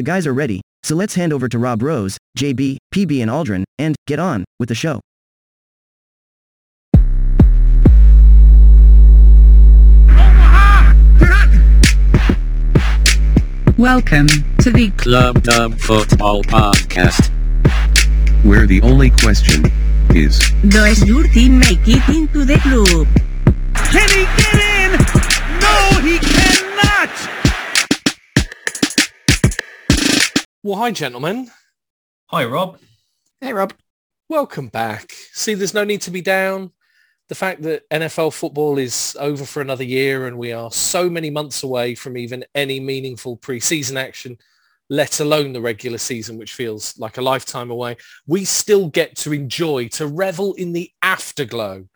the guys are ready, so let's hand over to Rob Rose, JB, PB and Aldrin, and get on with the show. Welcome to the Club Dub Football Podcast. where the only question is, Does your team make it into the club? Well, hi, gentlemen. Hi, Rob. Hey, Rob. Welcome back. See, there's no need to be down. The fact that NFL football is over for another year and we are so many months away from even any meaningful preseason action, let alone the regular season, which feels like a lifetime away, we still get to enjoy, to revel in the afterglow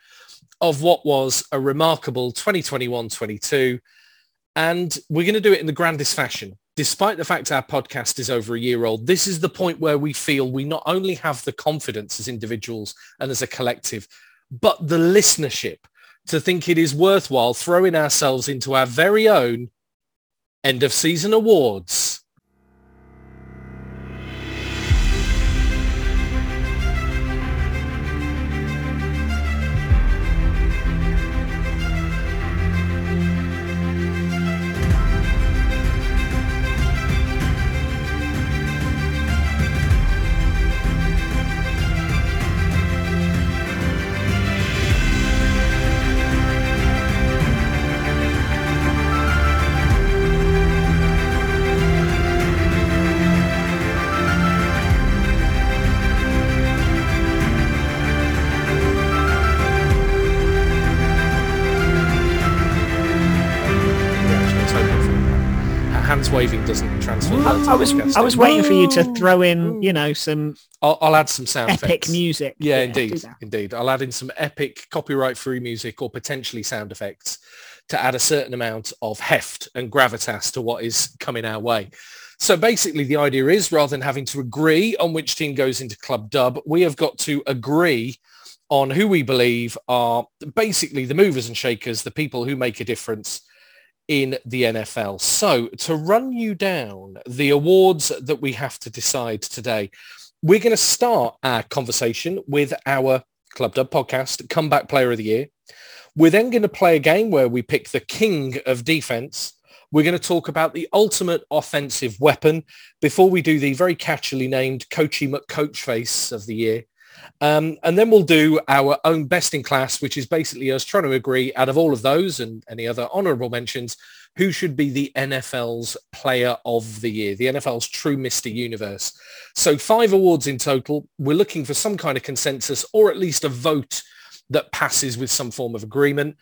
of what was a remarkable 2021-22. And we're going to do it in the grandest fashion. Despite the fact our podcast is over a year old, this is the point where we feel we not only have the confidence as individuals and as a collective, but the listenership to think it is worthwhile throwing ourselves into our very own end of season awards. Doesn't transfer. well to I was podcasting. I was waiting for you to throw in, you know, mm. some I'll, I'll add some sound epic effects. music. Yeah, do indeed, indeed. I'll add in some epic copyright-free music or potentially sound effects to add a certain amount of heft and gravitas to what is coming our way. So basically, the idea is rather than having to agree on which team goes into Club Dub, we have got to agree on who we believe are basically the movers and shakers, the people who make a difference in the NFL. So to run you down the awards that we have to decide today, we're going to start our conversation with our Club Dub podcast, Comeback Player of the Year. We're then going to play a game where we pick the king of defense. We're going to talk about the ultimate offensive weapon before we do the very catchily named Coachy McCoachface of the year. Um, and then we'll do our own best in class, which is basically us trying to agree out of all of those and any other honorable mentions, who should be the NFL's player of the year, the NFL's true Mr. Universe. So five awards in total. We're looking for some kind of consensus or at least a vote that passes with some form of agreement.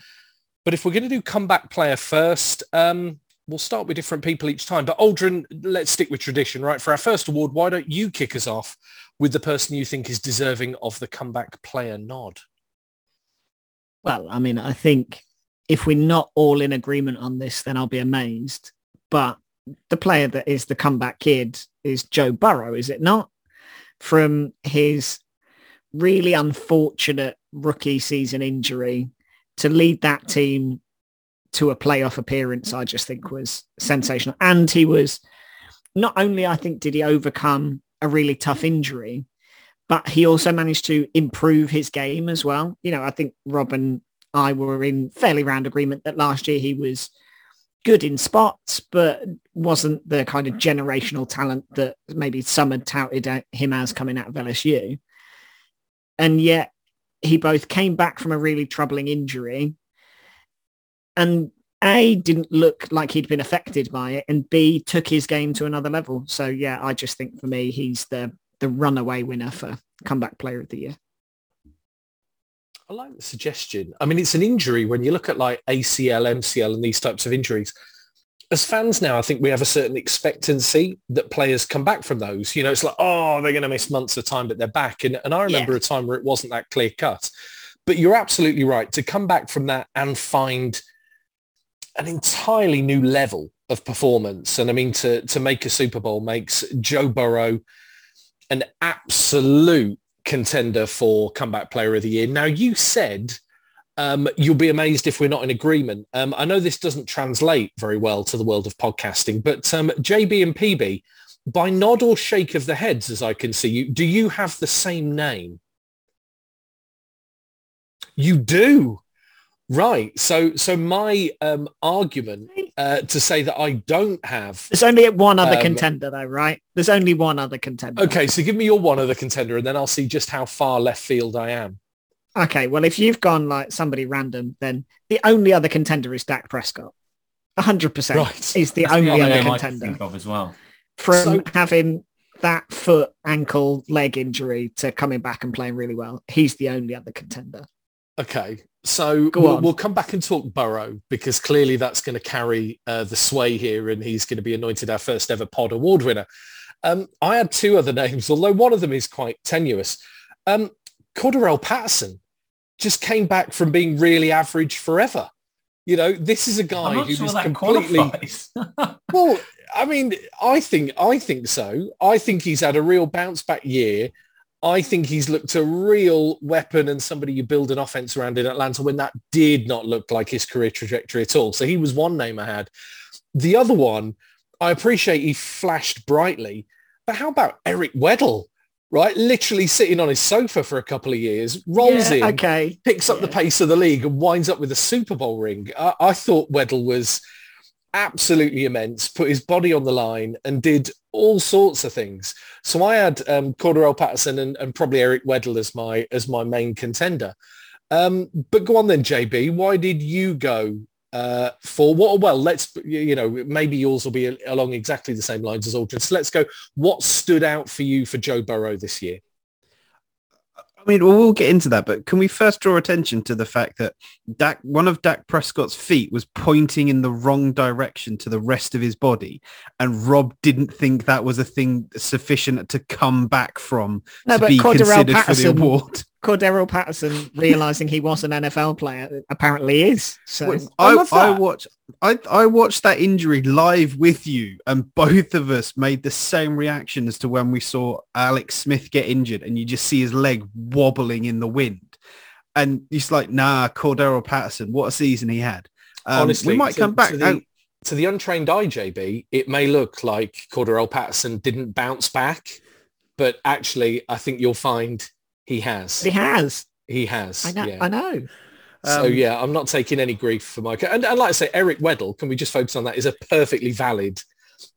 But if we're going to do comeback player first, um, we'll start with different people each time. But Aldrin, let's stick with tradition, right? For our first award, why don't you kick us off with the person you think is deserving of the comeback player nod? Well, I mean, I think if we're not all in agreement on this, then I'll be amazed. But the player that is the comeback kid is Joe Burrow, is it not? From his really unfortunate rookie season injury to lead that team to a playoff appearance, I just think was sensational. And he was not only, I think, did he overcome a really tough injury, but he also managed to improve his game as well. You know, I think Rob and I were in fairly round agreement that last year he was good in spots, but wasn't the kind of generational talent that maybe some had touted him as coming out of LSU. And yet he both came back from a really troubling injury and A, didn't look like he'd been affected by it, and B, took his game to another level. So yeah, I just think for me, he's the the runaway winner for comeback player of the year. I like the suggestion. I mean, it's an injury when you look at like ACL, MCL and these types of injuries. As fans now, I think we have a certain expectancy that players come back from those. You know, it's like, oh, they're going to miss months of time, but they're back. And, and I remember Yeah. a time where it wasn't that clear cut. But you're absolutely right. To come back from that and find an entirely new level of performance. And I mean, to, to make a Super Bowl makes Joe Burrow an absolute contender for comeback player of the year. Now, you said um, you'll be amazed if we're not in agreement. Um, I know this doesn't translate very well to the world of podcasting, but um, JB and PB, by nod or shake of the heads, as I can see you, do you have the same name? You do. Right. So so my um, argument uh, to say that I don't have. There's only one other Um, contender though, right? There's only one other contender. Okay, so give me your one other contender, and then I'll see just how far left field I am. Okay, well, if you've gone like somebody random, then the only other contender is Dak Prescott. 100% Right. is the That's only the other name I contender. think of as well. From So- having that foot, ankle, leg injury to coming back and playing really well, he's the only other contender. Okay, so we'll, we'll come back and talk Burrow because clearly that's going to carry uh, the sway here, and he's going to be anointed our first ever Pod Award winner. Um, I had two other names, although one of them is quite tenuous. Um, Patterson just came back from being really average forever. You know, this is a guy who sure was completely well, I mean, I think I think so. I think he's had a real bounce back year. I think he's looked a real weapon and somebody you build an offense around in Atlanta when that did not look like his career trajectory at all. So he was one name I had. The other one, I appreciate he flashed brightly, but how about Eric Weddle? Right, literally sitting on his sofa for a couple of years, rolls Yeah, in, okay. picks up the pace of the league and winds up with a Super Bowl ring. I, I thought Weddle was absolutely immense, put his body on the line and did all sorts of things. So I had um, Cordarrelle Patterson and, and probably Eric Weddle as my as my main contender. Um, but go on then, JB. Why did you go uh, for what? Well, let's you know maybe yours will be along exactly the same lines as Aldrin. So let's go. What stood out for you for Joe Burrow this year? I mean, well, we'll get into that, but can we first draw attention to the fact that Dak, one of Dak Prescott's feet was pointing in the wrong direction to the rest of his body, and Rob didn't think that was a thing sufficient to come back from No, to but be Cordarrelle considered for the award. Cordarrelle Patterson realizing he was an NFL player apparently is. So I I, I watched I, I watched that injury live with you and both of us made the same reaction as to when we saw Alex Smith get injured and you just see his leg wobbling in the wind. And it's like, nah, Cordarrelle Patterson, what a season he had. Um, Honestly, we might to- come back. to the, and- to the untrained eye, JB. It may look like Cordarrelle Patterson didn't bounce back, but actually, I think you'll find he has. he has. He has. I know. yeah. I know. So Um, yeah, I'm not taking any grief for Micah. And, and like I say, Eric Weddle, can we just focus on that? Is a perfectly valid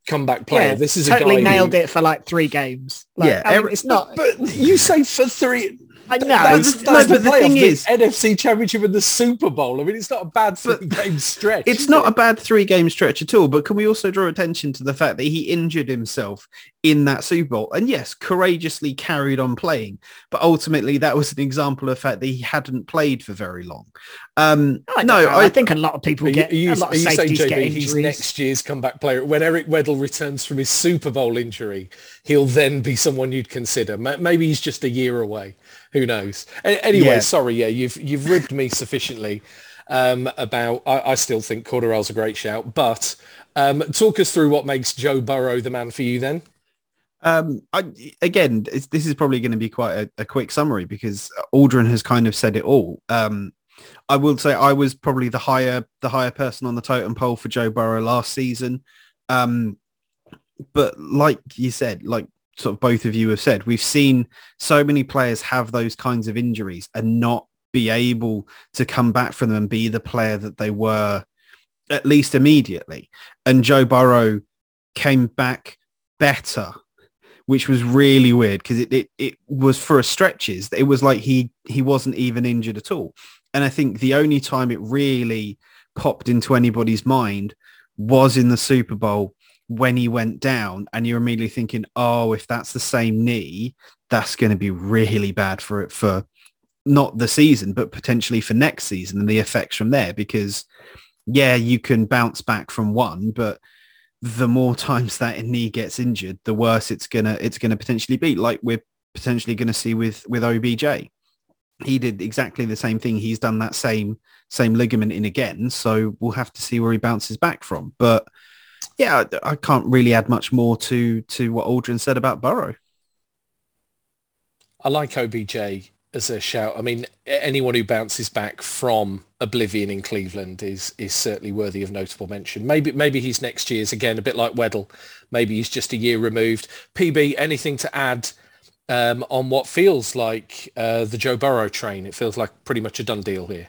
comeback player. Yeah, this is totally a guy nailed who, it for like three games. Like, Yeah, I mean, every- it's not. But you say for three. I know. That's, it's- no, that's but the playoff, thing is- NFC Championship and the Super Bowl. I mean, it's not a bad three-game stretch. It's not it? a bad three game stretch at all, but can we also draw attention to the fact that he injured himself in that Super Bowl and yes, courageously carried on playing, but ultimately that was an example of the fact that he hadn't played for very long. Um, I no. I, I, think a lot of people you, get are you, a lot are of you saying, safeties get JB, he's next year's comeback player? When Eric Weddle returns from his Super Bowl injury, he'll then be someone you'd consider. Maybe he's just a year away. Who knows? A- Anyway, Yeah. sorry, yeah, you've you've ribbed me sufficiently um, about. I, I still think Cordarrelle's a great shout, but um, talk us through what makes Joe Burrow the man for you then. Um, I, again, it's, this is probably going to be quite a, a quick summary because Aldrin has kind of said it all. Um, I will say I was probably the higher the higher person on the totem pole for Joe Burrow last season. Um, but like you said, like sort of both of you have said, we've seen so many players have those kinds of injuries and not be able to come back from them and be the player that they were at least immediately. And Joe Burrow came back better which was really weird because it, it, it was for a stretches. It was like he, he wasn't even injured at all. And I think the only time it really popped into anybody's mind was in the Super Bowl when he went down and you're immediately thinking, oh, if that's the same knee, that's going to be really bad for it for not the season, but potentially for next season and the effects from there because yeah, you can bounce back from one, but the more times that knee gets injured, the worse it's gonna it's gonna potentially be. Like we're potentially gonna see with with OBJ. He did exactly the same thing. He's done that same same ligament in again. So we'll have to see where he bounces back from. But yeah, I, can't really add much more to to what Aldrin said about Burrow. I like OBJ as a shout. I mean, anyone who bounces back from oblivion in Cleveland is is certainly worthy of notable mention. Maybe maybe he's next year's again, a bit like Weddle. Maybe he's just a year removed. PB, anything to add um, on what feels like uh, the Joe Burrow train? It feels like pretty much a done deal here.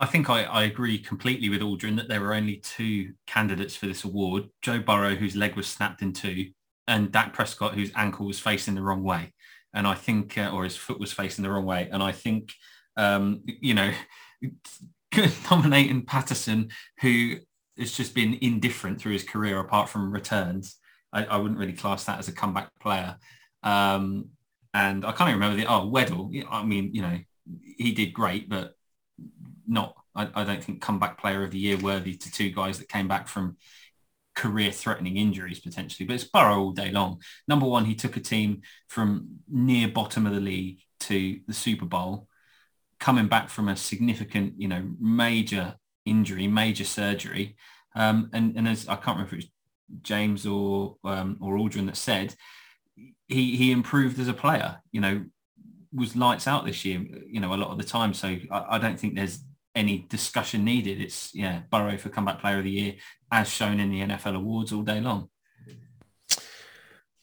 I think I, I agree completely with Aldrin that there were only two candidates for this award. Joe Burrow, whose leg was snapped in two, and Dak Prescott, whose ankle was facing the wrong way. And I think, uh, or his foot was facing the wrong way. And I think, um, you know, nominating Patterson, who has just been indifferent through his career apart from returns, I, I wouldn't really class that as a comeback player. Um, and I can't even remember the, oh, Weddle. I mean, you know, he did great, but not, I, I don't think comeback player of the year worthy to two guys that came back from career-threatening injuries potentially, but it's Burrow all day long. Number one, he took a team from near bottom of the league to the Super Bowl, coming back from a significant, you know, major injury, major surgery. Um, and, and as I can't remember if it was James or um, or Aldrin that said, he he improved as a player. You know, was lights out this year. You know, a lot of the time. So I, I don't think there's any discussion needed. It's yeah, Burrow for comeback player of the year, as shown in the NFL awards all day long.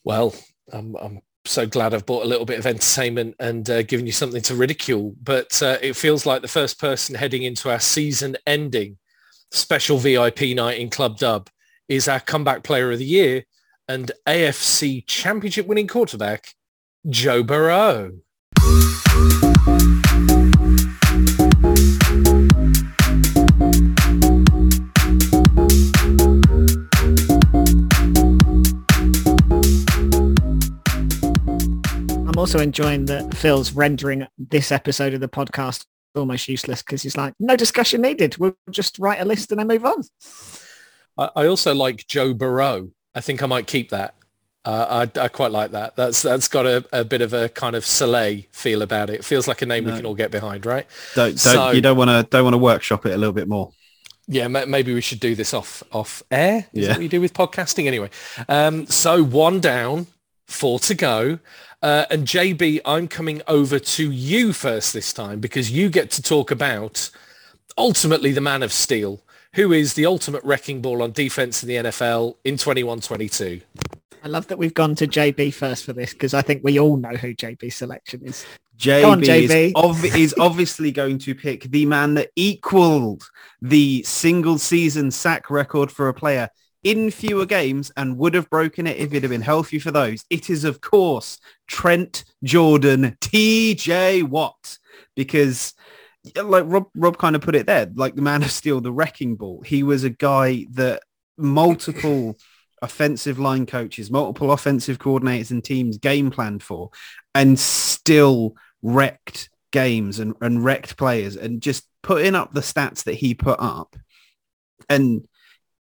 Well, I'm, I'm so glad I've brought a little bit of entertainment and uh, given you something to ridicule. But uh, it feels like the first person heading into our season-ending special VIP night in Club Dub is our comeback player of the year and AFC championship winning quarterback, Joe Burrow. Also enjoying that Phil's rendering this episode of the podcast almost useless because he's like, no discussion needed. We'll just write a list and then move on. I, I also like Joe Burrow. I think I might keep that. Uh, I, I quite like that. That's that's got a, a bit of a kind of Soleil feel about it. It feels like a name we can all get behind, right? Don't, don't So- you don't want to don't want to workshop it a little bit more. Yeah, maybe we should do this off off air. Is Yeah. that what you do with podcasting anyway? Um, so one down, four to go. Uh, and JB, I'm coming over to you first this time because you get to talk about ultimately the man of steel, who is the ultimate wrecking ball on defense in the NFL in 21-22. I love that we've gone to JB first for this because I think we all know who JB's selection is. Go on, JB, JB. Is, ob- is obviously going to pick the man that equaled the single season sack record for a player in fewer games and would have broken it if it had been healthy for those. It is, of course, Trent Jordan, TJ Watt, because like Rob, Rob kind of put it there, like the man of steel, the wrecking ball. He was a guy that multiple offensive line coaches, multiple offensive coordinators and teams game planned for and still wrecked games and, and wrecked players and just putting up the stats that he put up and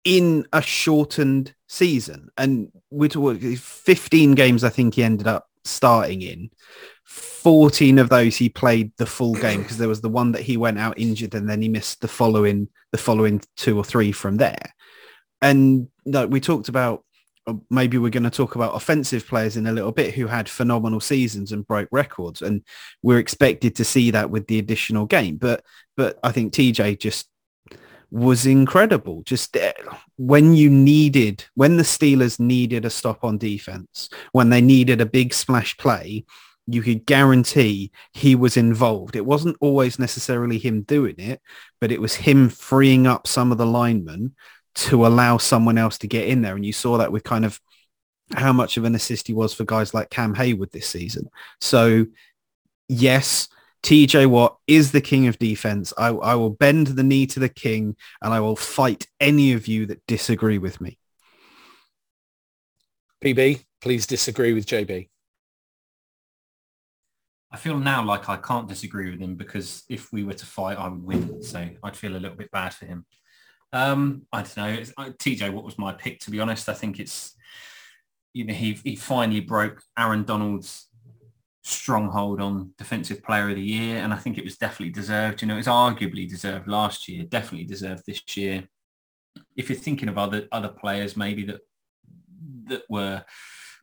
in a shortened season. And we're talking 15 games I think he ended up starting in. 14 of those he played the full game because there was the one that he went out injured and then he missed the following the following two or three from there. And like we talked about uh, maybe we're going to talk about offensive players in a little bit who had phenomenal seasons and broke records and we're expected to see that with the additional game. But but I think TJ just was incredible just uh, when you needed when the Steelers needed a stop on defense when they needed a big splash play you could guarantee he was involved. It wasn't always necessarily him doing it, but it was him freeing up some of the linemen to allow someone else to get in there. And you saw that with kind of how much of an assist he was for guys like Cam Heyward this season. So yes, TJ Watt is the king of defense. I, I will bend the knee to the king and I will fight any of you that disagree with me. PB, please disagree with JB. I feel now like I can't disagree with him because if we were to fight, I would win. So I'd feel a little bit bad for him. Um, I don't know. It's, uh, TJ, what was my pick? To be honest, I think it's, you know, he, he finally broke Aaron Donald's stronghold on defensive player of the year. And I think it was definitely deserved. You know, it's arguably deserved last year, definitely deserved this year. If you're thinking of other, other players maybe that, that were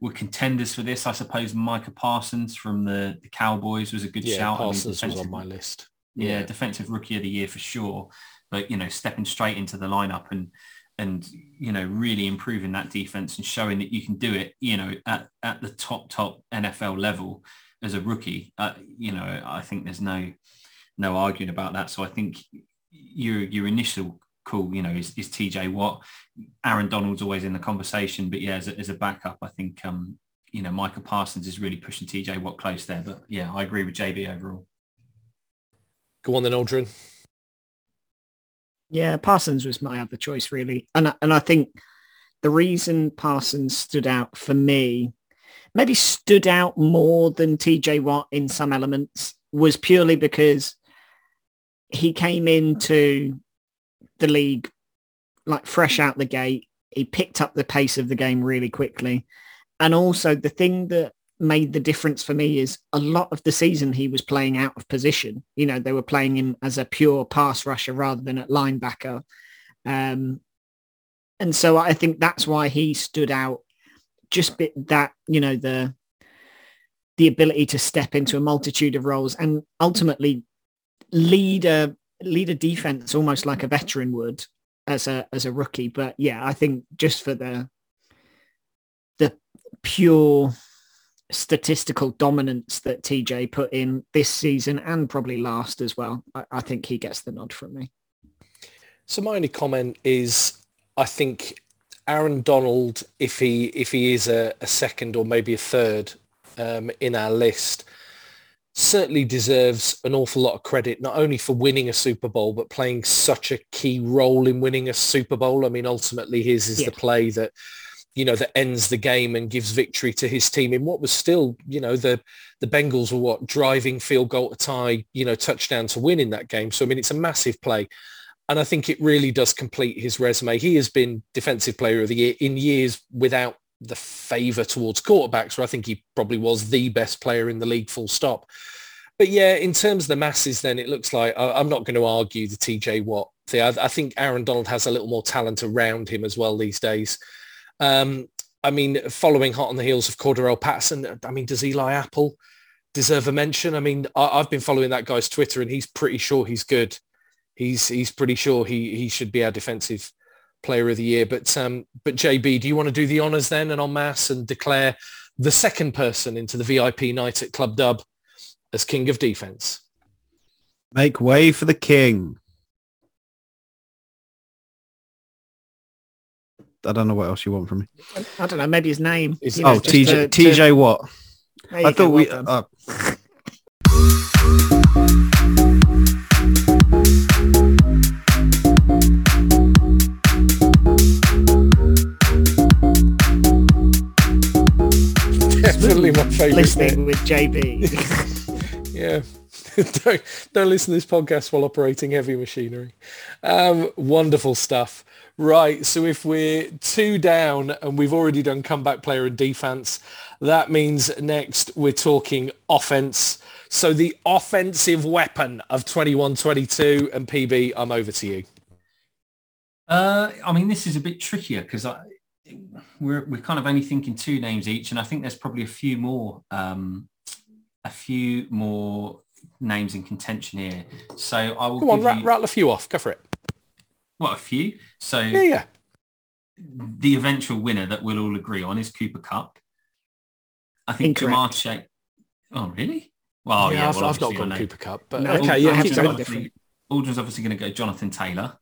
were contenders for this. I suppose Micah Parsons from the, the Cowboys was a good Yeah, shout. I mean, Parsons was on my list. yeah, Yeah. defensive rookie of the year for sure. But you know, stepping straight into the lineup and and you know really improving that defense and showing that you can do it. You know, at at the top top NFL level as a rookie. Uh, you know, I think there's no no arguing about that. So I think your your initial call, you know, is, is TJ Watt. Aaron Donald's always in the conversation, but yeah, as a, as a backup, I think um, you know Michael Parsons is really pushing TJ Watt close there. But yeah, I agree with JB overall. Go on then, Aldrin. Yeah, Parsons was my other choice really, and and I think the reason Parsons stood out for me, maybe stood out more than T.J. Watt in some elements, was purely because he came into the league like fresh out the gate. He picked up the pace of the game really quickly, and also the thing that made the difference for me is a lot of the season he was playing out of position. You know, they were playing him as a pure pass rusher rather than at linebacker. Um, and so I think that's why he stood out just bit that, you know, the the ability to step into a multitude of roles and ultimately lead a lead a defense almost like a veteran would as a as a rookie. But yeah, I think just for the the pure statistical dominance that TJ put in this season and probably last as well. I, I think he gets the nod from me. So my only comment is, I think Aaron Donald, if he if he is a, a second or maybe a third um, in our list, certainly deserves an awful lot of credit, not only for winning a Super Bowl, but playing such a key role in winning a Super Bowl. I mean, ultimately his is Yeah. the play that, you know, that ends the game and gives victory to his team in what was still, you know, the, the Bengals were what driving field goal to tie, you know, touchdown to win in that game. So, I mean, it's a massive play. And I think it really does complete his resume. He has been defensive player of the year in years without the favour towards quarterbacks, where I think he probably was the best player in the league, full stop. But yeah, in terms of the masses, then it looks like I'm not going to argue the TJ Watt thing. I, I think Aaron Donald has a little more talent around him as well these days. Um, I mean, following hot on the heels of Cordarrelle Patterson, I mean, does Eli Apple deserve a mention? I mean, I, I've been following that guy's Twitter and he's pretty sure he's good. He's he's pretty sure he he should be our defensive player of the year. But um, but JB, do you want to do the honours then and en masse and declare the second person into the VIP night at Club Dub as king of defense? Make way for the king. I don't know what else you want from me. I don't know, maybe his name. Is- you know, Oh, just TJ, to- to- TJ Watt. there I thought we. Well. Definitely my favourite. listening with JB. Yeah. don't, don't listen to this podcast while operating heavy machinery. Um, wonderful stuff. Right. So if we're two down and we've already done comeback player and defense, that means next we're talking offense. So the offensive weapon of 21-22 and PB, I'm over to you. Uh, I mean, this is a bit trickier because I we're we're kind of only thinking two names each, and I think there's probably a few more um, a few more names in contention here. So I will Go on, give rat, you rattle a few off. Go for it. what a few. So Yeah, yeah. the eventual winner that we'll all agree on is Cooper Kupp. I think Incorrect. Ja'Marr Chase. Oh, really? Well, yeah, I've, well, I've not obviously gone. Cooper Kupp, but No, okay, I yeah, have keep to go going. different. Aldrin's obviously going to go Jonathan Taylor.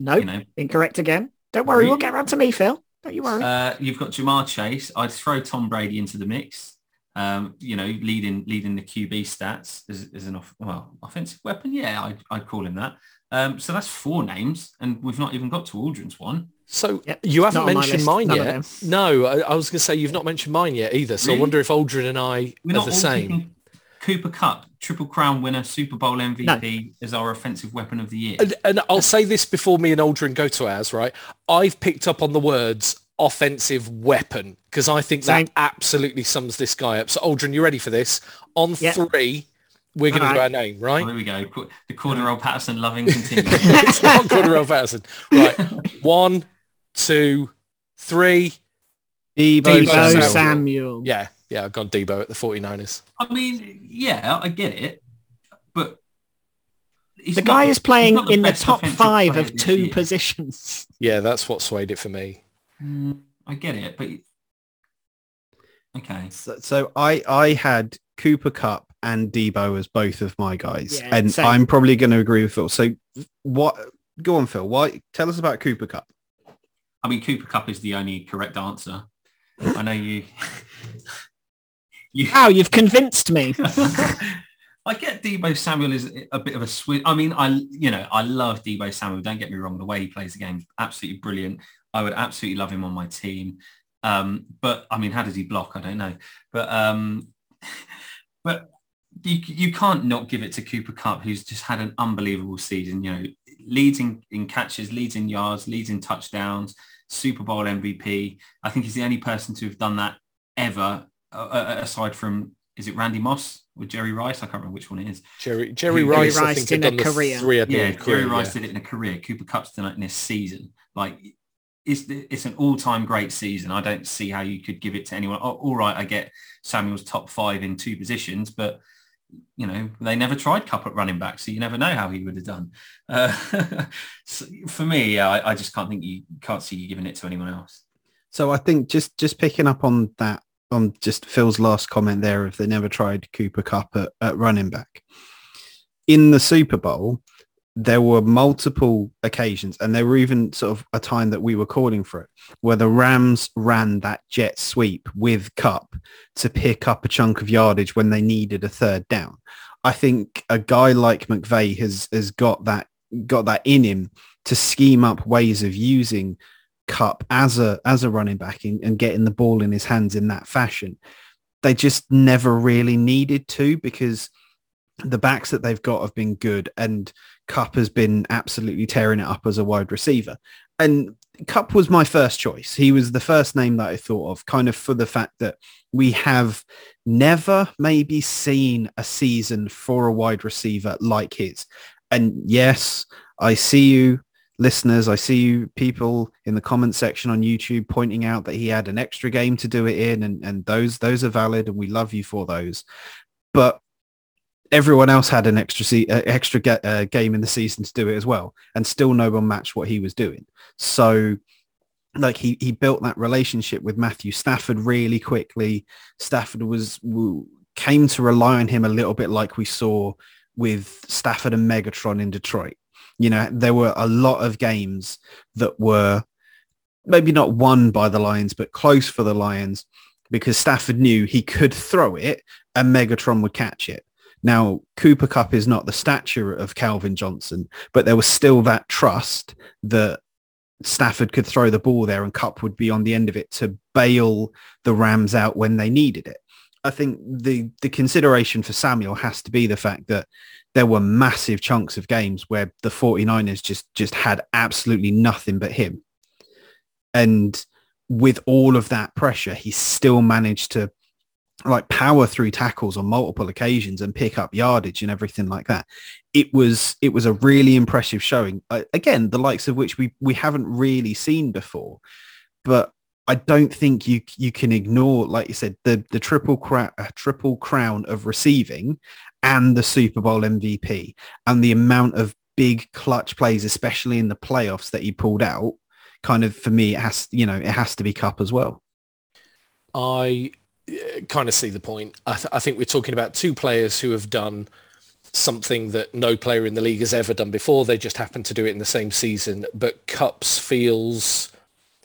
no, You know, incorrect again. Don't worry, we'll get around to me, Phil. Don't you worry. Uh, you've got Ja'Marr Chase. I'd throw Tom Brady into the mix. Um, you know, leading leading the QB stats as, as an off, well offensive weapon. Yeah, I'd, I'd call him that. Um, so that's four names, and we've not even got to Aldrin's one. So Yep, you haven't not mentioned mine none yet. No, I, I was going to say you've not mentioned mine yet either. So I wonder if Aldrin and I We're are not the same. picking Cooper Kupp, Triple Crown winner, Super Bowl MVP as our offensive weapon of the year. And, and I'll say this before me and Aldrin go to ours, right? I've picked up on the words offensive weapon because I think Same. that absolutely sums this guy up. So Aldrin, you ready for this? On Yeah. three, we're going to All do our name, Well, right? there we go. Qu- The Cordarrelle Patterson loving continues. it's not Cordarrelle Patterson. Right. One, two, three. Debo, Debo Debo Samuel. Samuel. Yeah, yeah, I've gone Debo at the 49ers. I mean, yeah, I get it, but he's The not- guy is playing not in the top five of two year. positions. Yeah, that's what swayed it for me. Mm, I get it, but okay. So, so I I had Cooper Kupp and Debo as both of my guys, Yeah, and same. I'm probably going to agree with Phil. So what? Go on, Phil. Why? Tell us about Cooper Kupp. I mean, Cooper Kupp is the only correct answer. I know you. You Wow, you've convinced me. I get Debo Samuel is a bit of a sweet. I mean, I you know I love Debo Samuel. Don't get me wrong. The way he plays the game, absolutely brilliant. I would absolutely love him on my team. Um, but I mean, how does he block? I don't know. But um, but you you can't not give it to Cooper Kupp, who's just had an unbelievable season. You know, leads in, in catches, leads in yards, leads in touchdowns, Super Bowl MVP. I think he's the only person to have done that ever, uh, uh, aside from is it Randy Moss or Jerry Rice? I can't remember which one it is. Jerry Jerry Jerry Rice, I Rice think, in a career. three Yeah, done career, Jerry Rice yeah. did it in a career. Cooper Kupp's done it in a season. Like it's it's an all-time great season. I don't see how you could give it to anyone. Oh, all right, I get Samuel's top five in two positions, but you know they never tried Kupp at running back, so you never know how he would have done. Uh, so for me, yeah, I, I just can't think you can't see you giving it to anyone else. So I think just just picking up on that on just Phil's last comment there, if they never tried Cooper Kupp at, at running back in the Super Bowl, there were multiple occasions, and there were even sort of a time that we were calling for it, where the Rams ran that jet sweep with Kupp to pick up a chunk of yardage when they needed a third down. I think a guy like McVay has has got that got that in him to scheme up ways of using Kupp as a as a running back and, and getting the ball in his hands in that fashion. They just never really needed to because the backs that they've got have been good and Kupp has been absolutely tearing it up as a wide receiver. And Kupp was my first choice. He was the first name that I thought of kind of for the fact that we have never maybe seen a season for a wide receiver like his. And yes, I see you listeners, I see you people in the comment section on YouTube pointing out that he had an extra game to do it in and, and those those are valid and we love you for those. But everyone else had an extra se- uh, extra ga- uh, game in the season to do it as well and still no one matched what he was doing. So like he, he built that relationship with Matthew Stafford really quickly. Stafford was came to rely on him a little bit like we saw with Stafford and Megatron in Detroit. You know, there were a lot of games that were maybe not won by the Lions, but close for the Lions because Stafford knew he could throw it and Megatron would catch it. Now, Cooper Kupp is not the stature of Calvin Johnson, but there was still that trust that Stafford could throw the ball there and Kupp would be on the end of it to bail the Rams out when they needed it. I think the the consideration for Samuel has to be the fact that there were massive chunks of games where the 49ers just just had absolutely nothing but him. And with all of that pressure, he still managed to like power through tackles on multiple occasions and pick up yardage and everything like that. It was it was a really impressive showing. Uh, again, the likes of which we we haven't really seen before. But I don't think you you can ignore, like you said, the the triple uh, triple crown of receiving and the Super Bowl MVP and the amount of big clutch plays, especially in the playoffs that he pulled out. Kind of for me, it has you know it has to be Kupp as well. I uh, kind of see the point. I, th- I think we're talking about two players who have done something that no player in the league has ever done before. They just happen to do it in the same season. But Kupp's feels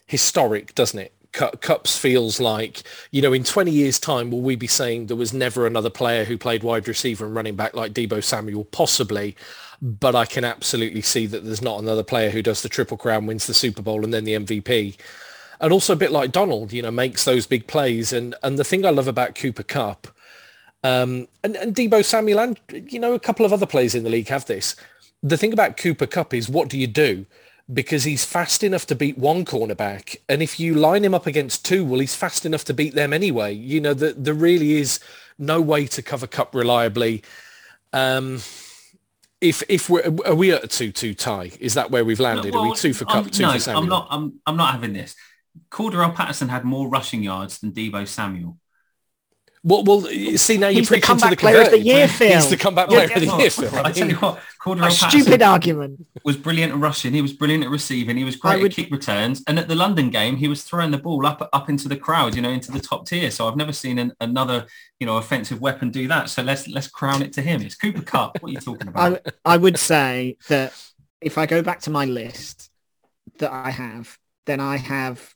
historic, doesn't it? Cu- Kupp's feels like, you know, in 20 years time, will we be saying there was never another player who played wide receiver and running back like Debo Samuel? Possibly. But I can absolutely see that there's not another player who does the Triple Crown, wins the Super Bowl and then the MVP and also a bit like Donald, you know, makes those big plays. And and the thing I love about Cooper Kupp, um, and, and Debo Samuel and, you know, a couple of other players in the league have this. The thing about Cooper Kupp is what do you do? Because he's fast enough to beat one cornerback. And if you line him up against two, well, he's fast enough to beat them anyway. You know, the, there really is no way to cover Kupp reliably. Um, if if we're are we at a two two tie? Is that where we've landed? are we two for I'm- Kupp, two no, for Samuel? I'm not. I'm. I'm not having this. Cordarrelle Patterson had more rushing yards than Debo Samuel. Well, well, see now you're He's the preaching to the comeback player of the year, Phil. He's the comeback Yeah, player of the Well, year, Phil. I tell you what, A Cordarrelle stupid argument. was brilliant at rushing. He was brilliant at receiving. He was great would- at kick returns. And at the London game, he was throwing the ball up up into the crowd, you know, into the top tier. So I've never seen an, another, you know, offensive weapon do that. So let's let's crown it to him. It's Cooper Kupp. What are you talking about? I, I would say that if I go back to my list that I have, then I have,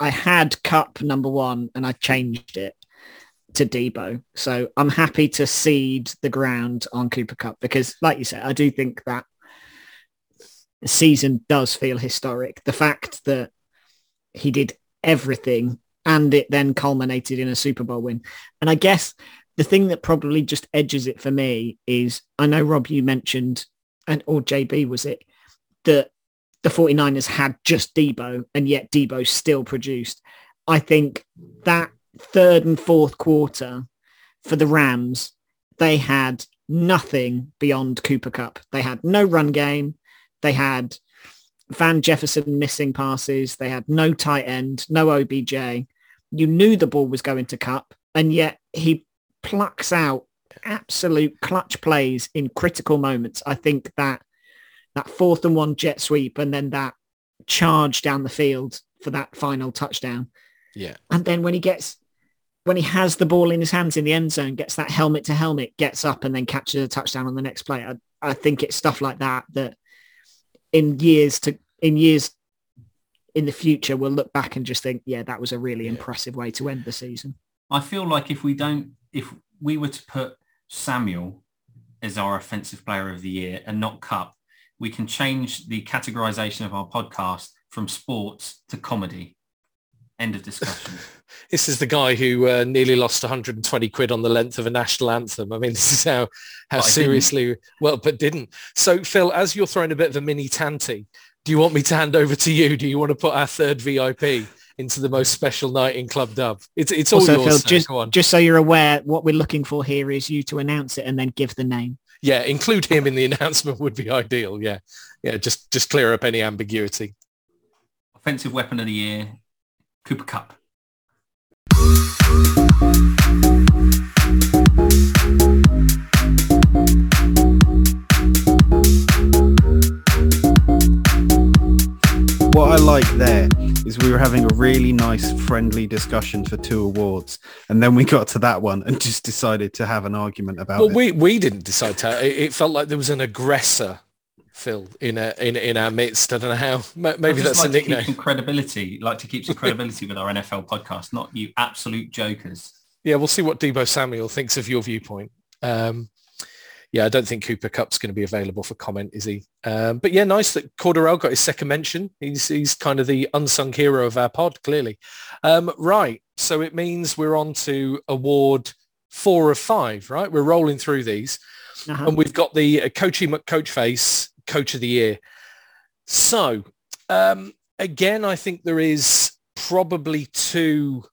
I had Kupp number one and I changed it to Debo. So I'm happy to cede the ground on Cooper Kupp because like you said, I do think that season does feel historic. The fact that he did everything and it then culminated in a Super Bowl win. And I guess the thing that probably just edges it for me is I know Rob you mentioned and or JB was it that the 49ers had just Debo and yet Debo still produced. I think that third and fourth quarter for the Rams, they had nothing beyond Cooper Kupp. They had no run game. They had Van Jefferson missing passes. They had no tight end, no OBJ. You knew the ball was going to Kupp and yet he plucks out absolute clutch plays in critical moments. I think that that fourth and one jet sweep and then that charge down the field for that final touchdown. Yeah. And then when he gets when he has the ball in his hands in the end zone, gets that helmet to helmet, gets up and then catches a touchdown on the next play. I, I think it's stuff like that that in years to in years in the future we'll look back and just think, yeah, that was a really impressive way to end the season. I feel like if we don't, if we were to put Samuel as our offensive player of the year and not Kupp, we can change the categorization of our podcast from sports to comedy. End of discussion. This is the guy who uh, nearly lost 120 quid on the length of a national anthem. I mean, this is how how But didn't. seriously well, but didn't. So, Phil, as you're throwing a bit of a mini tanty, do you want me to hand over to you? Do you want to put our third VIP into the most special night in Club Dub? It's it's all Also, yours. Phil, just, Go on. just so you're aware, what we're looking for here is you to announce it and then give the name. yeah, include him in the announcement would be ideal. Yeah, yeah, just just clear up any ambiguity. Offensive weapon of the year, Cooper Kupp. What I like there is we were having a really nice friendly discussion for two awards and then we got to that one and just decided to have an argument about Well, it. we we didn't decide to. It, it felt like there was an aggressor, Phil, in a, in in our midst. I don't know how. Maybe that's a like to keep nickname. some credibility, like to keep some credibility with our NFL podcast, not you absolute jokers. Yeah, we'll see what Debo Samuel thinks of your viewpoint. Um, yeah, I don't think Cooper Kupp's going to be available for comment, is he? Um, but yeah, nice that Cordarrelle got his second mention. He's he's kind of the unsung hero of our pod, clearly. Um, right, so it means we're on to award four of five, right? We're rolling through these. Uh-huh. and we've got the uh, Coachy McCoach face Coach of the Year. So um, again, I think there is probably two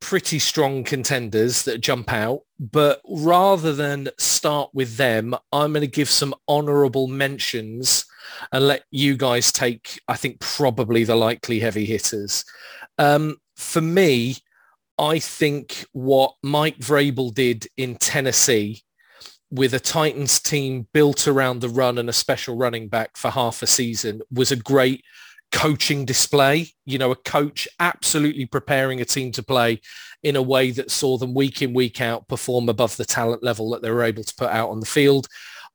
pretty strong contenders that jump out, but rather than start with them, I'm going to give some honourable mentions and let you guys take, I think, probably the likely heavy hitters. Um, for me, I think what Mike Vrabel did in Tennessee with a Titans team built around the run and a special running back for half a season was a great coaching display. You know, a coach absolutely preparing a team to play in a way that saw them week in, week out perform above the talent level that they were able to put out on the field.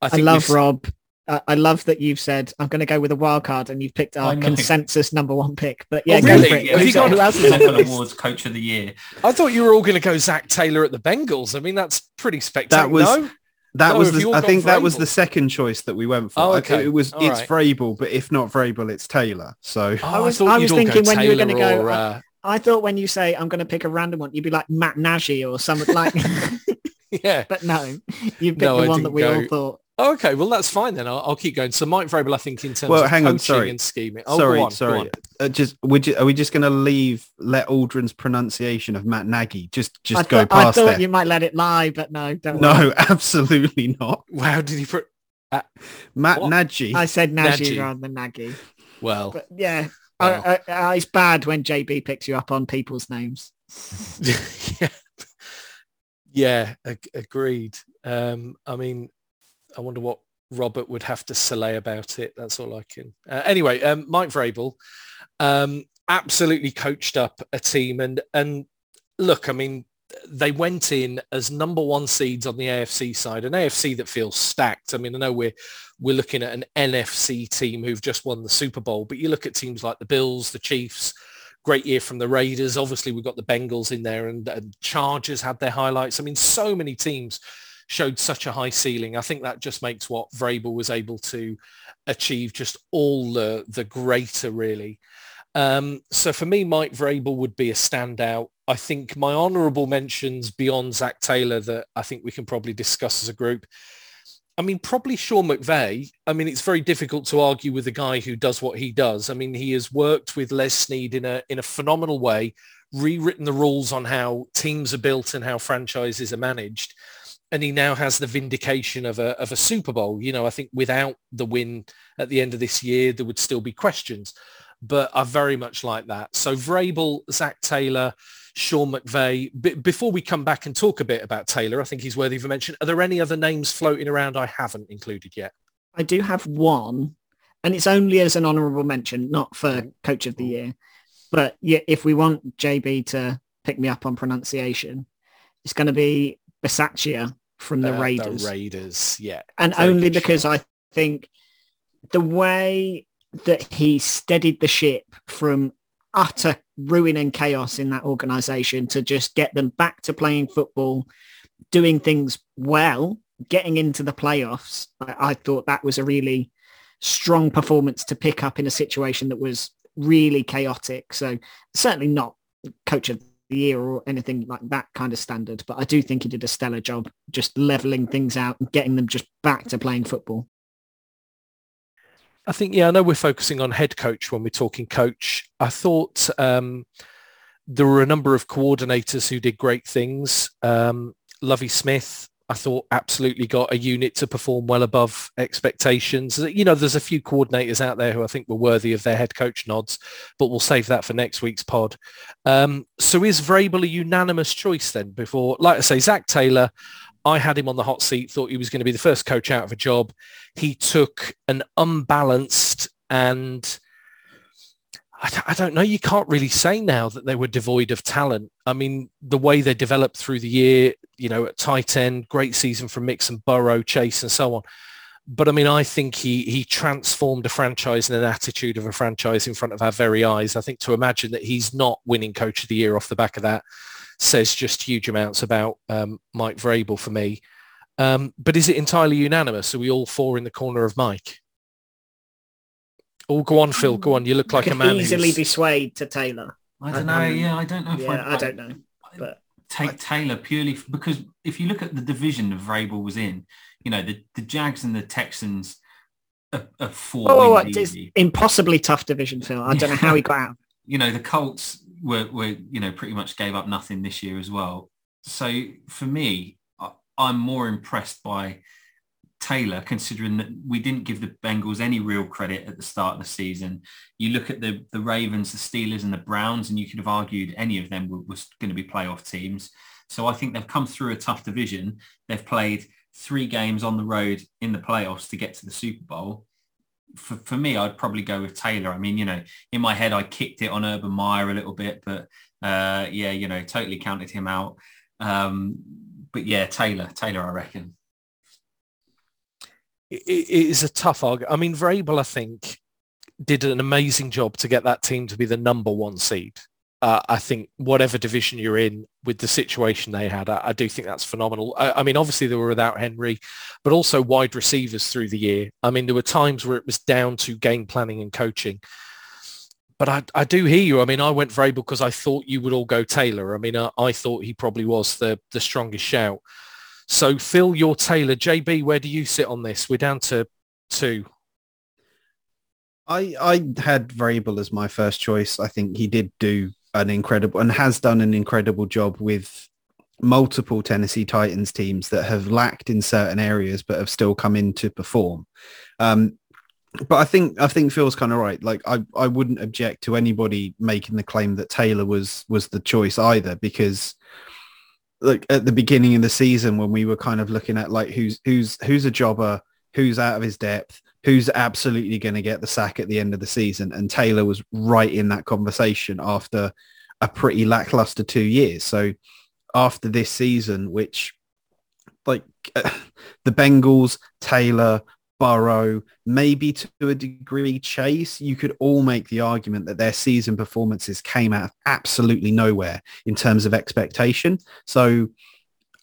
I think love Rob. I I love that you've said I'm going to go with a wild card and you've picked our consensus number one pick. But yeah, Oh, go for it. Have you got- who else is on NFL the? Awards Coach of the Year. I thought you were all going to go Zac Taylor at the Bengals. I mean, that's pretty spectacular. That was- no? That No, was the, I gone think that was the second choice that we went for. Oh, okay. It was All it's right. Vrabel, but if not Vrabel, it's Taylor. So Oh, I was- thought I was thinking when you were gonna go, or, uh, uh, I thought when you say I'm going to pick a random one, you'd be like Matt Nagy or something like. yeah. but no, you picked No, the one that didn't we all go- thought. Okay, well that's fine then. I'll, I'll keep going. So Mike Vrabel, I think in terms Well, of hang on, coaching sorry. and scheming. Oh, sorry, on, sorry. Uh, just would you, are we just going to leave let Aldrin's pronunciation of Matt Nagy just just I go thought, I thought there? you might let it lie, but no, don't. worry. No, absolutely not. Wow, did he put? Matt What? Nagy. I said Nagy, Nagy. rather than Nagy. Well, But yeah, Uh, uh, uh, it's bad when JB picks you up on people's names. yeah, yeah, ag- agreed. Um, I mean, I wonder what Robert would have to say about it. That's all I can. Uh, anyway, um, Mike Vrabel um, absolutely coached up a team, and and look, I mean, they went in as number one seeds on the AFC side, an AFC that feels stacked. I mean, I know we're we're looking at an NFC team who've just won the Super Bowl, but you look at teams like the Bills, the Chiefs, great year from the Raiders. Obviously, we've got the Bengals in there, and, and Chargers had their highlights. I mean, so many teams showed such a high ceiling. I think that just makes what Vrabel was able to achieve just all the the greater, really. Um, so for me, Mike Vrabel would be a standout. I think my honourable mentions beyond Zac Taylor that I think we can probably discuss as a group. I mean, probably Sean McVay. I mean, it's very difficult to argue with a guy who does what he does. I mean, he has worked with Les Snead in a in a phenomenal way, rewritten the rules on how teams are built and how franchises are managed, and he now has the vindication of a of a Super Bowl. You know, I think without the win at the end of this year, there would still be questions but I very much like that. So Vrabel, Zac Taylor, Sean McVay. B- before we come back and talk a bit about Taylor, I think he's worthy of a mention. Are there any other names floating around I haven't included yet? I do have one, and it's only as an honourable mention, not for Coach of the Year. But yeah, if we want JB to pick me up on pronunciation, it's going to be Bisaccia from the Uh, Raiders. The Raiders, yeah. and Very only because shout. I think the way that he steadied the ship from utter ruin and chaos in that organization to just get them back to playing football, doing things well, getting into the playoffs. I, I thought that was a really strong performance to pick up in a situation that was really chaotic. So certainly not coach of the year or anything like that kind of standard, but I do think he did a stellar job just leveling things out and getting them just back to playing football. I think, yeah, I know we're focusing on head coach when we're talking coach. I thought um, there were a number of coordinators who did great things. Um, Lovie Smith, I thought absolutely got a unit to perform well above expectations. You know, there's a few coordinators out there who I think were worthy of their head coach nods, but we'll save that for next week's pod. Um, so is Vrabel a unanimous choice then before, like I say, Zac Taylor, I had him on the hot seat, thought he was going to be the first coach out of a job. He took an unbalanced and I d- I don't know. You can't really say now that they were devoid of talent. I mean, the way they developed through the year, you know, at tight end, great season from Mixon Burrow, Chase, and so on. But I mean, I think he he transformed a franchise and an attitude of a franchise in front of our very eyes. I think to imagine that he's not winning Coach of the Year off the back of that says just huge amounts about um, Mike Vrabel for me. Um, but is it entirely unanimous? Are we all four in the corner of Mike? Oh, go on, Phil. Go on. You look like a man easily who's... be swayed to Taylor. I don't know. Yeah, I don't know if Yeah, I'd, I don't know. But take Taylor purely f- because if you look at the division that Vrabel was in, you know, the, the Jags and the Texans are, are four oh, wins it's impossibly tough division, Phil. I don't know how he got out. You know, the Colts were, were, you know, pretty much gave up nothing this year as well. So for me, I, I'm more impressed by Taylor, considering that we didn't give the Bengals any real credit at the start of the season. You look at the the Ravens, the Steelers, and the Browns, and you could have argued any of them were, was going to be playoff teams. So I think they've come through a tough division. They've played three games on the road in the playoffs to get to the Super Bowl. For, for me, I'd probably go with Taylor. I mean, you know, in my head, I kicked it on Urban Meyer a little bit, but uh, yeah, you know, totally counted him out. Um, but yeah, Taylor, Taylor, I reckon. It, it is a tough argument. I mean, Vrabel, I think, did an amazing job to get that team to be the number one seed. Uh, I think whatever division you're in with the situation they had, I, I do think that's phenomenal. I, I mean, obviously they were without Henry, but also wide receivers through the year. I mean, there were times where it was down to game planning and coaching. But I, I do hear you. I mean, I went Vrabel because I thought you would all go Taylor. I mean, I, thought he probably was the, the strongest shout. So Phil, you're Taylor. JB, where do you sit on this? We're down to two. I I had Vrabel as my first choice. I think he did do an incredible and has done an incredible job with multiple Tennessee Titans teams that have lacked in certain areas but have still come in to perform. Um, but I think I think Phil's kind of right. Like I, I wouldn't object to anybody making the claim that Taylor was was the choice either because like at the beginning of the season when we were kind of looking at like who's who's who's a jobber, who's out of his depth, who's absolutely going to get the sack at the end of the season and Taylor was right in that conversation after a pretty lackluster 2 years. So after this season which like the Bengals, Taylor, Burrow, maybe to a degree Chase, you could all make the argument that their season performances came out of absolutely nowhere in terms of expectation. So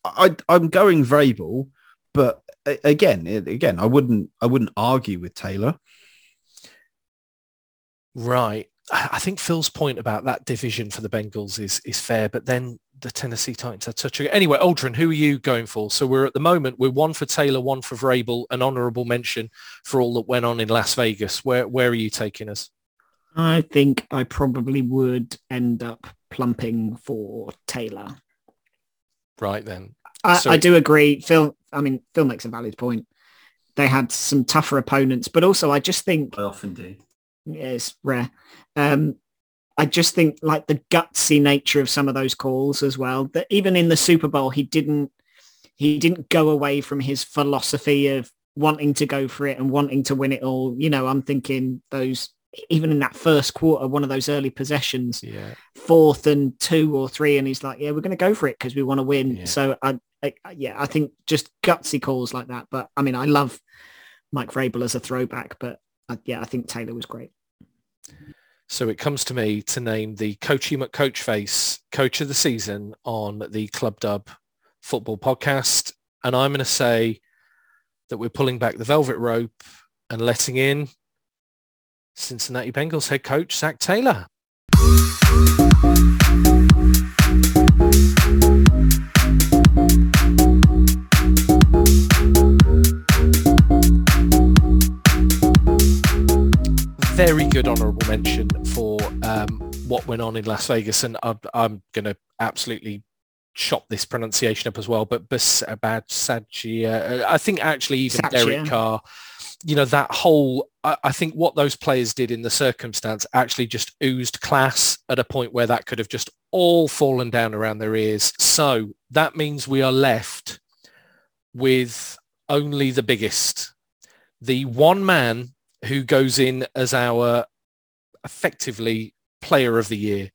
I, I'm going Vrabel, but again, again, I wouldn't, I wouldn't argue with Taylor. Right. I think Phil's point about that division for the Bengals is is fair, but then the Tennessee Titans are touching. Anyway, Aldrin, who are you going for? So we're at the moment we're one for Taylor, one for Vrabel, an honourable mention for all that went on in Las Vegas. Where where are you taking us? I think I probably would end up plumping for Taylor. Right then. I, So I do agree. Phil, I mean, Phil makes a valid point. They had some tougher opponents, but also I just think I often do. yeah, it's rare. Um, I just think like the gutsy nature of some of those calls as well. That even in the Super Bowl, he didn't he didn't go away from his philosophy of wanting to go for it and wanting to win it all. You know, I'm thinking those even in that first quarter, one of those early possessions, Yeah. fourth and two or three, and he's like, "Yeah, we're going to go for it because we want to win." Yeah. So I, I, yeah, I think just gutsy calls like that. But I mean, I love Mike Vrabel as a throwback, but uh, yeah, I think Taylor was great. So it comes to me to name the Coachy McCoachface Coach of the Season on the Club Dub Football Podcast. And I'm going to say that we're pulling back the velvet rope and letting in Cincinnati Bengals head coach Zac Taylor. Very good honourable mention for um, what went on in Las Vegas, and I'm, I'm going to absolutely chop this pronunciation up as well. But Bas- Bad Sagia, I think actually even Satchia. Derek Carr, you know, that whole, I, I think what those players did in the circumstance actually just oozed class at a point where that could have just all fallen down around their ears. So that means we are left with only the biggest, the one man who goes in as our effectively player of the year,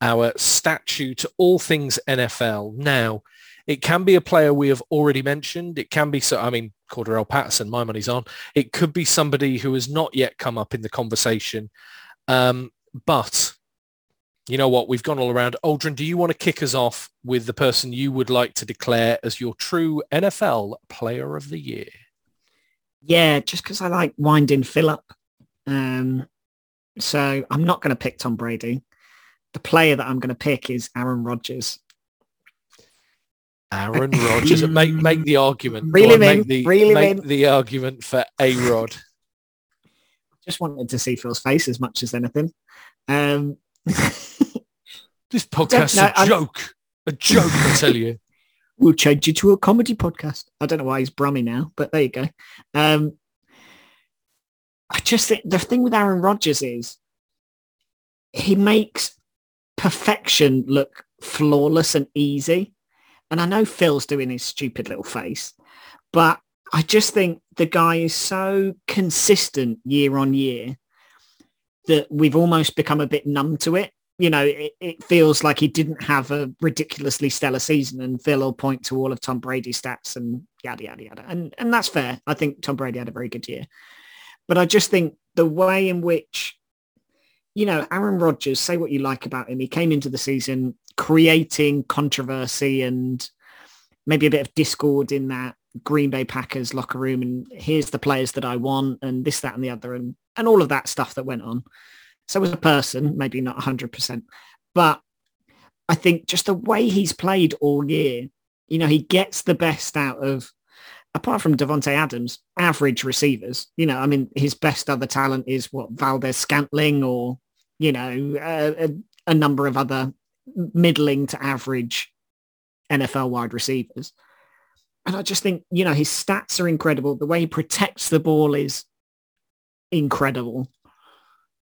our statue to all things NFL. Now, it can be a player we have already mentioned. It can be, so I mean, Cordarrelle Patterson, my money's on. It could be somebody who has not yet come up in the conversation. Um, but you know what? We've gone all around. Aldrin, do you want to kick us off with the person you would like to declare as your true NFL player of the year? Yeah, just because I like winding Phil up. Um, so I'm not going to pick Tom Brady. The player that I'm going to pick is Aaron Rodgers. Aaron Rodgers. make make the argument. Reel Go him in, make the, reel make in. the argument for A Rod. Just wanted to see Phil's face as much as anything. Um, This podcast's No, a I'm- joke. A joke, I tell you. We'll change you to a comedy podcast. I don't know why he's brummy now, but there you go. Um, I just think the thing with Aaron Rodgers is he makes perfection look flawless and easy. And I know Phil's doing his stupid little face, but I just think the guy is so consistent year on year that we've almost become a bit numb to it. You know, it, it feels like he didn't have a ridiculously stellar season and Phil will point to all of Tom Brady's stats and yada, yada, yada. And, and that's fair. I think Tom Brady had a very good year. But I just think the way in which, you know, Aaron Rodgers, say what you like about him, he came into the season creating controversy and maybe a bit of discord in that Green Bay Packers locker room and here's the players that I want and this, that and the other and, and all of that stuff that went on. So as a person, maybe not 100%, but I think just the way he's played all year, you know, he gets the best out of, apart from Davante Adams, average receivers. You know, I mean, his best other talent is what Valdes-Scantling or, you know, a, a, a number of other middling to average NFL wide receivers. And I just think, you know, his stats are incredible. The way he protects the ball is incredible.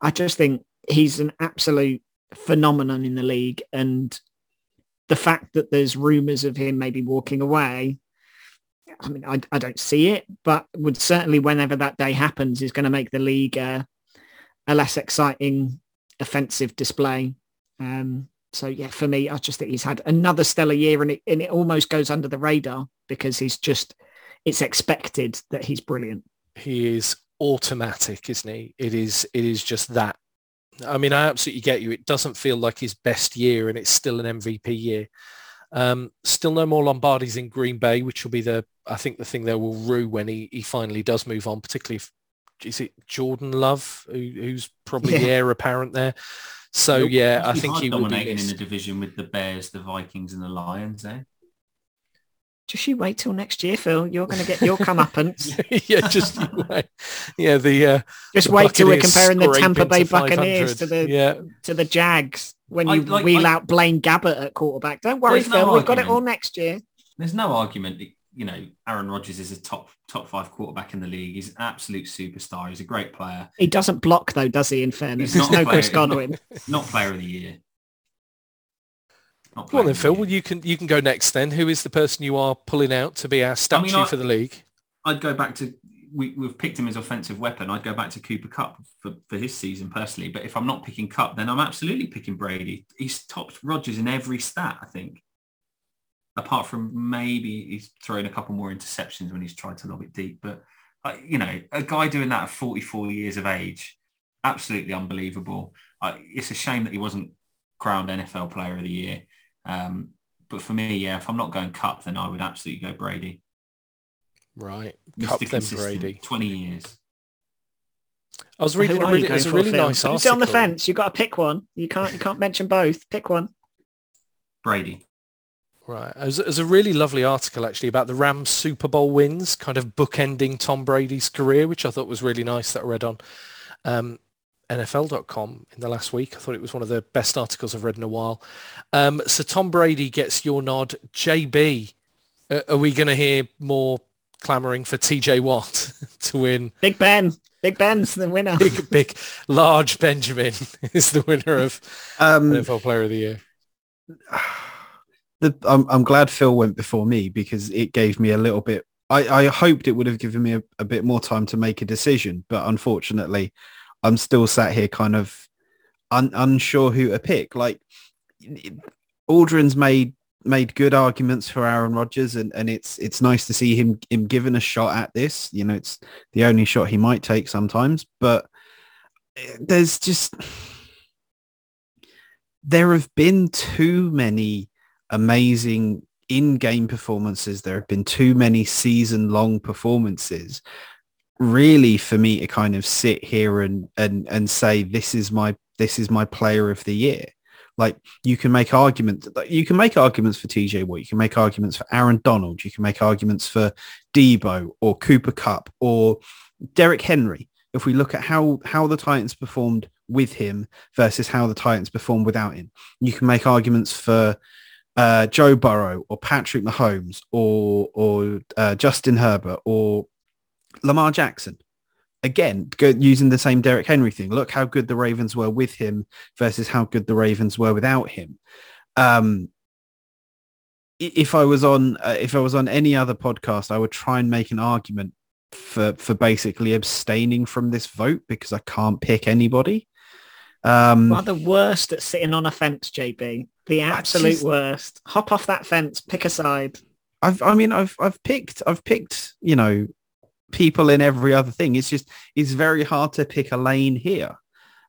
I just think he's an absolute phenomenon in the league and the fact that there's rumours of him maybe walking away, I mean, I, I don't see it, but would certainly whenever that day happens is going to make the league a less exciting offensive display. Um, so yeah, for me, I just think he's had another stellar year and it, and it almost goes under the radar because he's just, it's expected that he's brilliant. He is automatic, isn't he? It is, it is just that. I mean, I absolutely get you. It doesn't feel like his best year and it's still an MVP year. Um, still no more Lombardis in Green Bay, which will be the, I think the thing that will rue when he, he finally does move on, particularly if, is it Jordan Love, who, who's probably the heir apparent there. So yeah, I think he will be dominating in the division with the Bears, the Vikings, and the Lions. Eh? Just you wait till next year, Phil. You're going to get your comeuppance. yeah, just yeah, the uh, Just the wait till we're comparing the Tampa Bay Buccaneers to the yeah. to the Jags when I- you like- wheel I- out Blaine Gabbert at quarterback. Don't worry, There's no Phil. We've got it all next year. There's no argument that you know Aaron Rodgers is a top top five quarterback in the league. He's an absolute superstar. He's a great player. He doesn't block though, does he? In fairness, He's not no Chris playing. Godwin. Not player of the year. Not on then, Phil. Well, you can you can go next then. Who is the person you are pulling out to be our statue I- for the league? I'd go back to we, we've picked him as offensive weapon. I'd go back to Cooper Kupp for, for his season personally. But if I'm not picking Cup, then I'm absolutely picking Brady. He's topped Rodgers in every stat, I think. Apart from maybe he's thrown a couple more interceptions when he's tried to lob it deep. But uh, you know, a guy doing that at 44 years of age, absolutely unbelievable. Uh, it's a shame that he wasn't crowned NFL Player of the Year. Um, but for me, yeah, if I'm not going Kupp, then I would absolutely go Brady. Right, Mr. Kupp then Consistent, Brady. 20 years. I was reading a really, going there's a really Phil? nice Don't article. sit on the fence. You've got to pick one. You can't. You can't mention both. Pick one. Brady. Right. There's, there's a really lovely article actually about the Rams Super Bowl wins, kind of bookending Tom Brady's career, which I thought was really nice that I read on um, NFL.com in the last week. I thought it was one of the best articles I've read in a while. Um, so Tom Brady gets your nod. JB, uh, are we going to hear more clamoring for TJ Watt to win? Big Ben. Big Ben's the winner. Big, big, large Benjamin is the winner of Um, NFL Player of the Year. the, I'm, I'm glad Phil went before me because it gave me a little bit. I, I hoped it would have given me a, a bit more time to make a decision, but unfortunately, I'm still sat here kind of un, unsure who to pick. Like Aldrin's made made good arguments for Aaron Rodgers, and, and it's it's nice to see him him given a shot at this. You know, it's the only shot he might take sometimes, but eh, there's just there have been too many amazing in-game performances. There have been too many season-long performances. Really, for me to kind of sit here and and and say this is my this is my player of the year. Like you can make arguments. You can make arguments for TJ Watt. You can make arguments for Aaron Donald. You can make arguments for Deebo or Cooper Kupp or Derrick Henry. If we look at how how the Titans performed with him versus how the Titans performed without him, you can make arguments for uh, Joe Burrow or Patrick Mahomes or or uh, Justin Herbert or Lamar Jackson. Again, go, using the same Derrick Henry thing. Look how good the Ravens were with him versus how good the Ravens were without him. Um, if I was on uh, if I was on any other podcast, I would try and make an argument for for basically abstaining from this vote because I can't pick anybody. Um, Well, the worst at sitting on a fence, JB. The absolute just- worst. Hop off that fence. Pick a side. I've, I mean, I've, I've picked, I've picked, you know, people in every other thing. It's just, it's very hard to pick a lane here.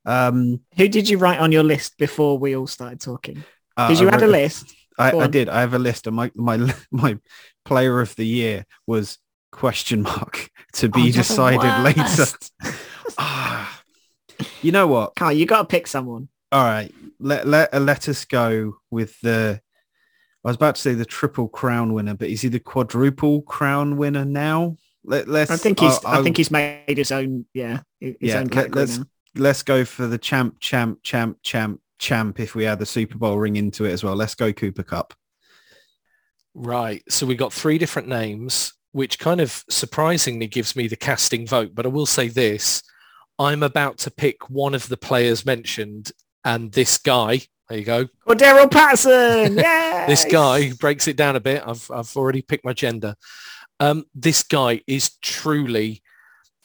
Um, Who did you write on your list before we all started talking? uh, Did you I add a list? I, I did. I have a list, and my my my player of the year was question mark to Oh, be you're decided later. Ah, you know what? Carl, you got to pick someone. All right, let let uh, let us go with the. I was about to say the triple crown winner, but is he the quadruple crown winner now? Let, let's. I think he's. I- I, think he's made his own. Yeah, his Yeah, own let- category let's- now. let's go for the champ, champ, champ, champ, champ. If we add the Super Bowl ring into it as well, let's go Cooper Kupp. Right. So we got three different names, which kind of surprisingly gives me the casting vote. But I will say this. I'm about to pick one of the players mentioned, and this guy, there you go, Cordarrelle Patterson. Yeah. this guy breaks it down a bit. I've I've already picked my gender. Um, this guy is truly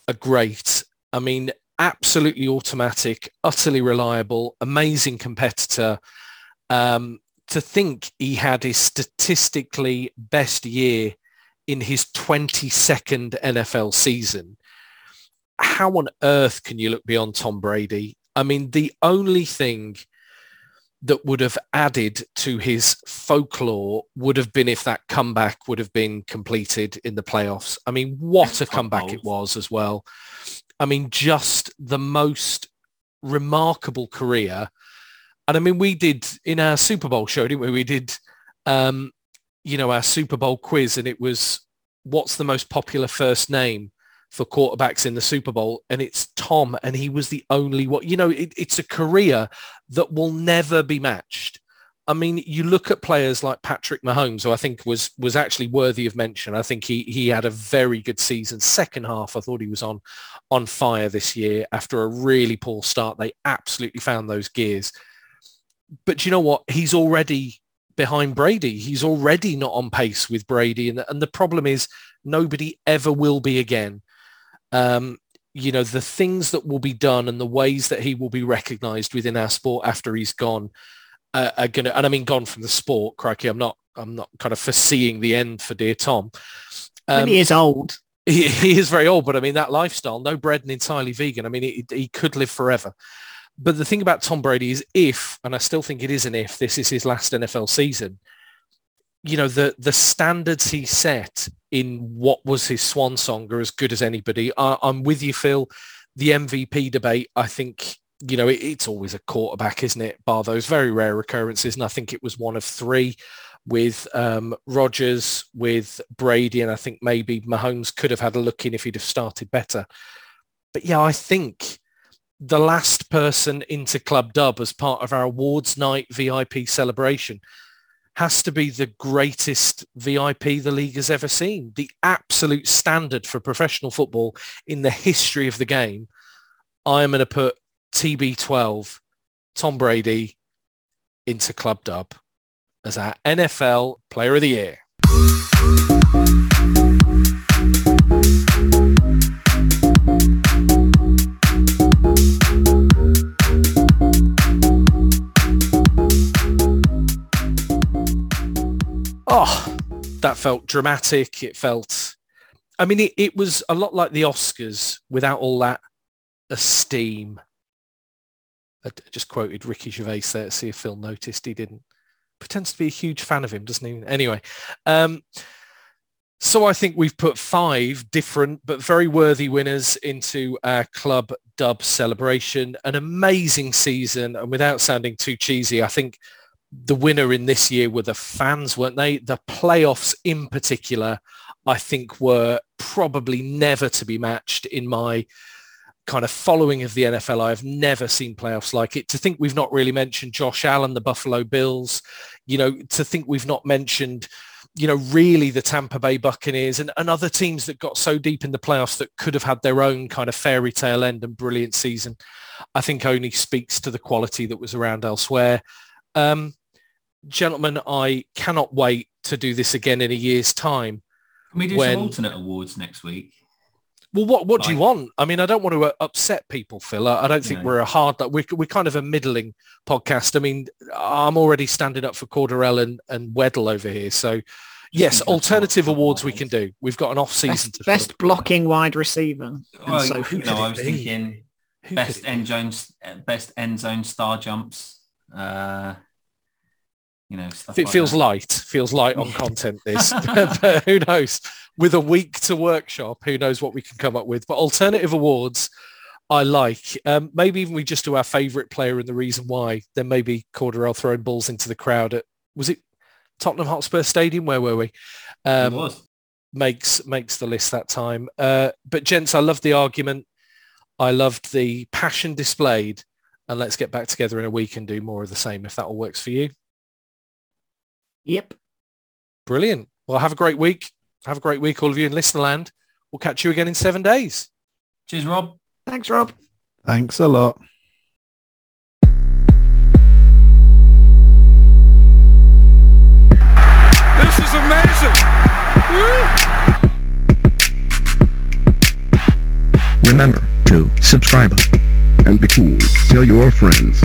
a great. I mean, absolutely automatic, utterly reliable, amazing competitor. Um, to think he had his statistically best year in his 22nd NFL season. How on earth can you look beyond Tom Brady? I mean, the only thing that would have added to his folklore would have been if that comeback would have been completed in the playoffs. I mean, what a comeback it was as well. I mean, just the most remarkable career. And I mean, we did in our Super Bowl show, didn't we? We did, um, you know, our Super Bowl quiz and it was what's the most popular first name for quarterbacks in the Super Bowl? And it's Tom. And he was the only one, you know, it, it's a career that will never be matched. I mean, you look at players like Patrick Mahomes, who I think was was actually worthy of mention. I think he he had a very good season. Second half, I thought he was on on fire this year after a really poor start. They absolutely found those gears. But you know what? He's already behind Brady. He's already not on pace with Brady. And, and the problem is nobody ever will be again. Um, you know, the things that will be done and the ways that he will be recognized within our sport after he's gone uh, are going to, and I mean gone from the sport, crikey, I'm not, I'm not kind of foreseeing the end for dear Tom. When Um, he is old. he, he is very old, but I mean that lifestyle, no bread and entirely vegan. I mean, he, he could live forever. But the thing about Tom Brady is if, and I still think it is an if, this is his last NFL season, you know, the, the standards he set in what was his swan song are as good as anybody. I, I'm with you, Phil. The MVP debate, I think, you know, it, it's always a quarterback, isn't it? Bar those very rare occurrences. And I think it was one of three with um, Rodgers, with Brady, and I think maybe Mahomes could have had a look in if he'd have started better. But yeah, I think the last person into Club Dub as part of our awards night VIP celebration has to be the greatest VIP the league has ever seen. The absolute standard for professional football in the history of the game. I am going to put TB12, Tom Brady, into Club Dub as our NFL Player of the Year. Oh, that felt dramatic. It felt, I mean, it, it was a lot like the Oscars without all that esteem. I just quoted Ricky Gervais there to see if Phil noticed he didn't. Pretends to be a huge fan of him, doesn't he? Anyway, um, so I think we've put five different but very worthy winners into our club dub celebration. An amazing season, and without sounding too cheesy, I think the winner in this year were the fans, weren't they? The playoffs in particular, I think were probably never to be matched in my kind of following of the NFL. I've never seen playoffs like it. To think we've not really mentioned Josh Allen, the Buffalo Bills, you know, to think we've not mentioned, you know, really the Tampa Bay Buccaneers and, and other teams that got so deep in the playoffs that could have had their own kind of fairy tale end and brilliant season, I think only speaks to the quality that was around elsewhere. Um, gentlemen, I cannot wait to do this again in a year's time. Can we do when- some alternate awards next week? Well, what what do you want? I mean, I don't want to uh, upset people, Phil. I I don't think No. we're a hard. We're we're kind of a middling podcast. I mean, I'm already standing up for Cordarrelle and and Weddle over here. So, yes, alternative awards we can do. We've got an off season Best, to best blocking wide receiver. Well, so who you could it I was be? thinking Who best end zone, best end zone star jumps. Uh, you know, stuff It like feels that. light, feels light on content this, but who knows? With a week to workshop, who knows what we can come up with? But alternative awards, I like. Um, maybe even we just do our favourite player and the reason why. Then maybe Cordarrelle throwing balls into the crowd at was it Tottenham Hotspur Stadium? Where were we? It Um, was. makes makes the list that time. Uh, but gents, I loved the argument. I loved the passion displayed. And let's get back together in a week and do more of the same if that all works for you. Yep. Brilliant. Well, have a great week. Have a great week, all of you in Listenerland. We'll catch you again in seven days. Cheers, Rob. Thanks, Rob. Thanks a lot. This is amazing. Remember to subscribe and be cool. Tell your friends.